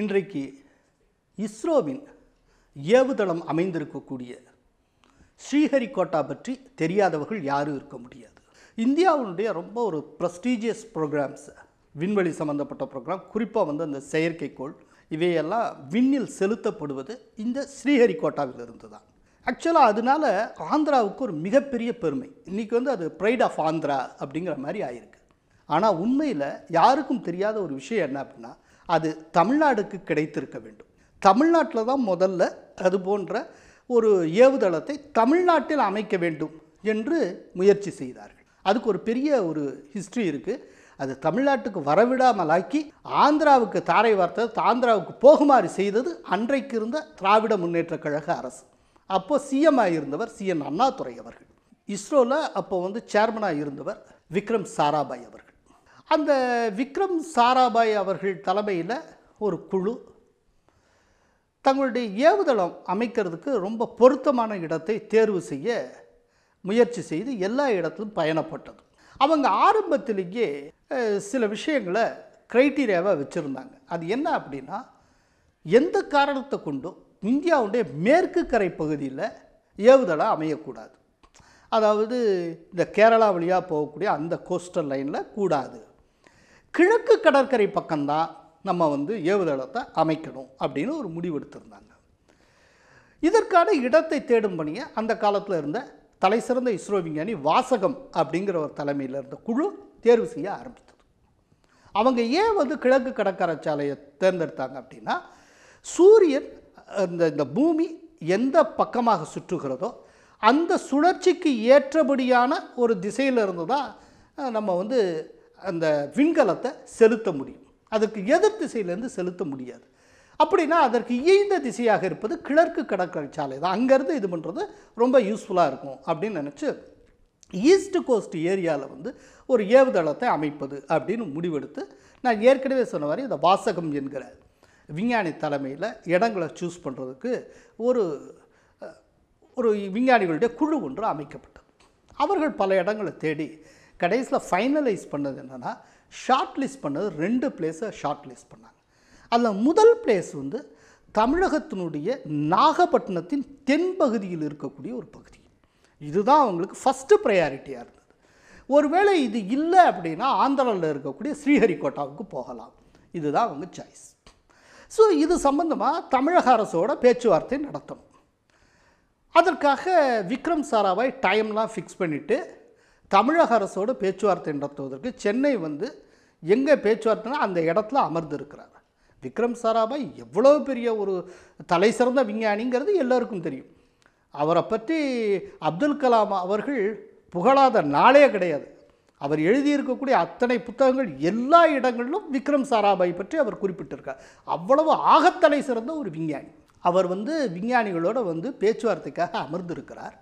இன்றைக்கு இஸ்ரோவின் ஏவுதளம் அமைந்திருக்கக்கூடிய ஸ்ரீஹரிகோட்டா பற்றி தெரியாதவர்கள் யாரும் இருக்க முடியாது. இந்தியாவினுடைய ரொம்ப ஒரு ப்ரெஸ்டீஜியஸ் ப்ரோக்ராம்ஸ் விண்வெளி சம்மந்தப்பட்ட ப்ரோக்ராம் குறிப்பாக வந்து அந்த செயற்கைக்கோள் இவையெல்லாம் விண்ணில் செலுத்தப்படுவது இந்த ஸ்ரீஹரிகோட்டாவிலிருந்து தான். ஆக்சுவலாக அதனால ஆந்திராவுக்கு ஒரு மிகப்பெரிய பெருமை. இன்றைக்கி வந்து அது ப்ரைட் ஆஃப் ஆந்திரா அப்படிங்கிற மாதிரி ஆயிருக்கு. ஆனால் உண்மையில் யாருக்கும் தெரியாத ஒரு விஷயம் என்ன அப்படின்னா அது தமிழ்நாடுக்கு கிடைத்திருக்க வேண்டும். தமிழ்நாட்டில் தான் முதல்ல அது போன்ற ஒரு ஏவுதளத்தை தமிழ்நாட்டில் அமைக்க வேண்டும் என்று முயற்சி செய்தார்கள். அதுக்கு ஒரு பெரிய ஒரு ஹிஸ்ட்ரி இருக்குது அது தமிழ்நாட்டுக்கு வரவிடாமலாக்கி ஆந்திராவுக்கு தாரை வார்த்தை ஆந்திராவுக்கு போகுமாறு செய்தது அன்றைக்கு இருந்த திராவிட முன்னேற்றக் கழக அரசு. அப்போது சிஎம் இருந்தவர் சிஎன் அண்ணாதுரை அவர்கள். இஸ்ரோவில் அப்போ வந்து சேர்மனாக இருந்தவர் விக்ரம் சாராபாய் அவர்கள். அந்த விக்ரம் சாராபாய் அவர்கள் தலைமையில் ஒரு குழு தங்களுடைய ஏவுதளம் அமைக்கிறதுக்கு ரொம்ப பொருத்தமான இடத்தை தேர்வு செய்ய முயற்சி செய்து எல்லா இடத்திலும் பயணப்பட்டது. அவங்க ஆரம்பத்திலேயே சில விஷயங்களை க்ரைட்டீரியாவாக வச்சுருந்தாங்க. அது என்ன அப்படின்னா எந்த காரணத்தை கொண்டும் இந்தியாவுடைய மேற்கு கரை பகுதியில் ஏவுதளம் அமையக்கூடாது. அதாவது இந்த கேரளா வழியாக போகக்கூடிய அந்த கோஸ்டல் லைனில் கூடாது. கிழக்கு கடற்கரை பக்கம்தான் நம்ம வந்து ஏவுதளத்தை அமைக்கணும் அப்படின்னு ஒரு முடிவெடுத்திருந்தாங்க இதற்கான இடத்தை தேடும் பணியை அந்த காலத்தில் இருந்த தலைசிறந்த இஸ்ரோ விஞ்ஞானி வாசகம் அப்படிங்கிற ஒரு தலைமையில் இருந்த குழு தேர்வு செய்ய ஆரம்பித்தது. அவங்க ஏன் வந்து கிழக்கு கடற்கரை சாலையை தேர்ந்தெடுத்தாங்க அப்படின்னா சூரியன் இந்த இந்த பூமி எந்த பக்கமாக சுற்றுகிறதோ அந்த சுழற்சிக்கு ஏற்றபடியான ஒரு திசையில் இருந்து தான் நம்ம வந்து அந்த விண்கலத்தை செலுத்த முடியும். அதற்கு எதிர் திசையிலேருந்து செலுத்த முடியாது. அப்படின்னா அதற்கு இயந்த திசையாக இருப்பது கிழக்கு கடற்கரை சாலை தான். அங்கேருந்து இது பண்ணுறது ரொம்ப யூஸ்ஃபுல்லாக இருக்கும் அப்படின்னு நினச்சி ஈஸ்ட் கோஸ்ட் ஏரியாவில் வந்து ஒரு ஏவுதளத்தை அமைப்பது அப்படின்னு முடிவெடுத்து நான் ஏற்கனவே சொன்ன மாதிரி இந்த வாசகம் என்கிற விஞ்ஞானி தலைமையில் இடங்களை சூஸ் பண்ணுறதுக்கு ஒரு ஒரு விஞ்ஞானிகளுடைய குழு ஒன்று அமைக்கப்பட்டது. அவர்கள் பல இடங்களை தேடி கடைசியில் ஃபைனலைஸ் பண்ணது என்னென்னா ஷார்ட் லிஸ்ட் பண்ணது ரெண்டு பிளேஸை ஷார்ட் லிஸ்ட் பண்ணாங்க. அதில் முதல் பிளேஸ் வந்து தமிழகத்தினுடைய நாகப்பட்டினத்தின் தென்பகுதியில் இருக்கக்கூடிய ஒரு பகுதி. இதுதான் அவங்களுக்கு ஃபஸ்ட்டு ப்ரையாரிட்டியாக இருந்தது. ஒருவேளை இது இல்லை அப்படின்னா ஆந்திராவில் இருக்கக்கூடிய ஸ்ரீஹரிகோட்டாவுக்கு போகலாம். இதுதான் அவங்க சாய்ஸ் ஸோ இது சம்பந்தமாக தமிழக அரசோட பேச்சுவார்த்தை நடத்தணும். அதற்காக விக்ரம் சாராபாய் டைம்லாம் ஃபிக்ஸ் பண்ணிவிட்டு தமிழக அரசோடு பேச்சுவார்த்தை நடத்துவதற்கு சென்னை வந்து எங்கே பேச்சுவார்த்தைனா அந்த இடத்துல அமர்ந்திருக்கிறார். விக்ரம் சாராபாய் எவ்வளோ பெரிய ஒரு தலை சிறந்த விஞ்ஞானிங்கிறது எல்லோருக்கும் தெரியும். அவரை பற்றி அப்துல் கலாம் அவர்கள் புகழாத நாளே கிடையாது. அவர் எழுதியிருக்கக்கூடிய அத்தனை புத்தகங்கள் எல்லா இடங்களிலும் விக்ரம் சாராபாய் பற்றி அவர் குறிப்பிட்டிருக்கார். அவ்வளவு ஆகத்தலை சிறந்த ஒரு விஞ்ஞானி. அவர் வந்து விஞ்ஞானிகளோடு வந்து பேச்சுவார்த்தைக்காக அமர்ந்திருக்கிறார்.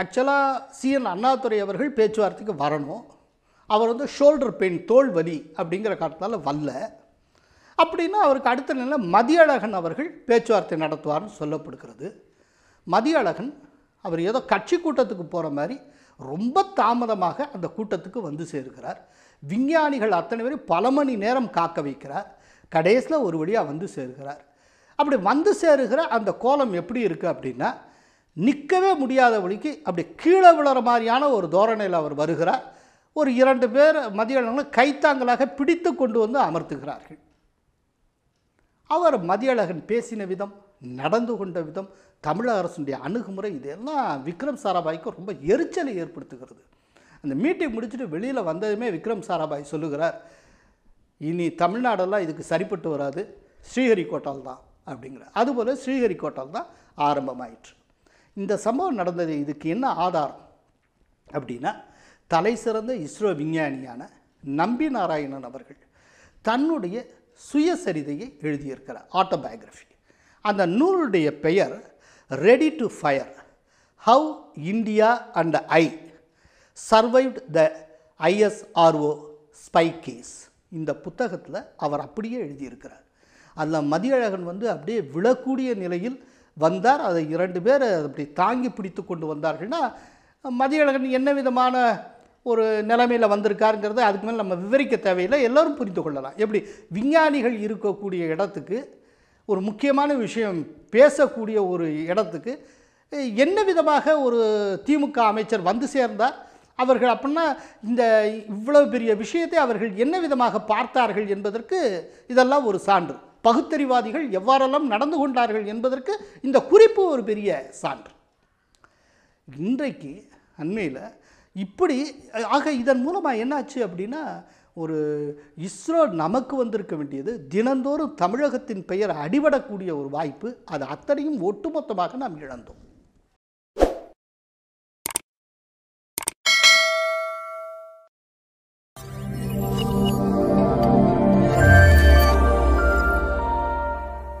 ஆக்சுவலாக சிஎன் அண்ணாதுரை அவர்கள் பேச்சுவார்த்தைக்கு வரணும். அவர் வந்து ஷோல்டர் பெயின் தோல் வலி அப்படிங்கிற காரணத்தால் வரல. அப்படின்னா அவருக்கு அடுத்த நிலையில் மதியழகன் அவர்கள் பேச்சுவார்த்தை நடத்துவார்னு சொல்லப்படுகிறது. மதியழகன் அவர் ஏதோ கட்சி கூட்டத்துக்கு போகிற மாதிரி ரொம்ப தாமதமாக அந்த கூட்டத்துக்கு வந்து சேர்கிறார். விஞ்ஞானிகள் அத்தனை பேரும் பல மணி நேரம் காக்க வைக்கிறார். கடைசியில் ஒரு வழியாக வந்து சேர்கிறார். அப்படி வந்து சேருகிற அந்த கோலம் எப்படி இருக்குது அப்படின்னா நிற்கவே முடியாத வழிக்கு அப்படி கீழே விழுற மாதிரியான ஒரு தோரணையில் அவர் வருகிறார். ஒரு இரண்டு பேர் மதியழகனை கைத்தாங்கலாக பிடித்து கொண்டு வந்து அமர்த்துகிறார்கள். அவர் மதியழகன் பேசின விதம் நடந்து கொண்ட விதம் தமிழக அரசுடைய அணுகுமுறை இதெல்லாம் விக்ரம் சாராபாய்க்கு ரொம்ப எரிச்சலை ஏற்படுத்துகிறது. அந்த மீட்டிங் முடிச்சுட்டு வெளியில் வந்ததுமே விக்ரம் சாராபாய் சொல்லுகிறார் இனி தமிழ்நாடெல்லாம் இதுக்கு சரிப்பட்டு வராது. ஸ்ரீஹரிகோட்டால் தான் அப்படிங்கிற அதுபோல் ஸ்ரீஹரிகோட்டால் தான் ஆரம்பமாயிற்று. இந்த சம்பவம் நடந்தது இதுக்கு என்ன ஆதாரம்? அப்படின்னா தலை சிறந்த இஸ்ரோ விஞ்ஞானியான நம்பி நாராயணன் அவர்கள் தன்னுடைய சுயசரிதையை எழுதியிருக்கிறார் ஆட்டோபயோகிராஃபி அந்த நூலுடைய பெயர் ready to fire how India and I survived the ISRO spy case இந்த புத்தகத்தில் அவர் அப்படியே எழுதியிருக்கிறார். அதில் மதியழகன் வந்து அப்படியே விழக்கூடிய நிலையில் வந்தார். அதை இரண்டு பேர் அப்படி தாங்கி பிடித்து கொண்டு வந்தார்கள்னா மதியழகன் என்ன விதமான ஒரு நிலைமையில் வந்திருக்காருங்கிறத அதுக்கு மேலே நம்ம விவரிக்க தேவையில்லை. எல்லோரும் புரிந்து கொள்ளலாம். எப்படி? விஞ்ஞானிகள் இருக்கக்கூடிய இடத்துக்கு ஒரு முக்கியமான விஷயம் பேசக்கூடிய ஒரு இடத்துக்கு என்ன விதமாக ஒரு திமுக அமைச்சர் வந்து சேர்ந்தார்? அவர்கள் அப்படின்னா இந்த இவ்வளவு பெரிய விஷயத்தை அவர்கள் என்ன விதமாக பார்த்தார்கள் என்பதற்கு இதெல்லாம் ஒரு சான்று. பகுத்தறிவாதிகள் எவ்வாறெல்லாம் நடந்து கொண்டார்கள் என்பதற்கு இந்த குறிப்பு ஒரு பெரிய சான்று. இன்றைக்கு அண்மையில் இப்படி ஆக இதன் மூலமாக என்னாச்சு அப்படின்னா ஒரு இஸ்ரோ நமக்கு வந்திருக்க வேண்டியது தினந்தோறும் தமிழகத்தின் பெயர் அடிபடக்கூடிய ஒரு வாய்ப்பு அது அத்தனையும் ஒட்டுமொத்தமாக நாம் இழந்தோம்.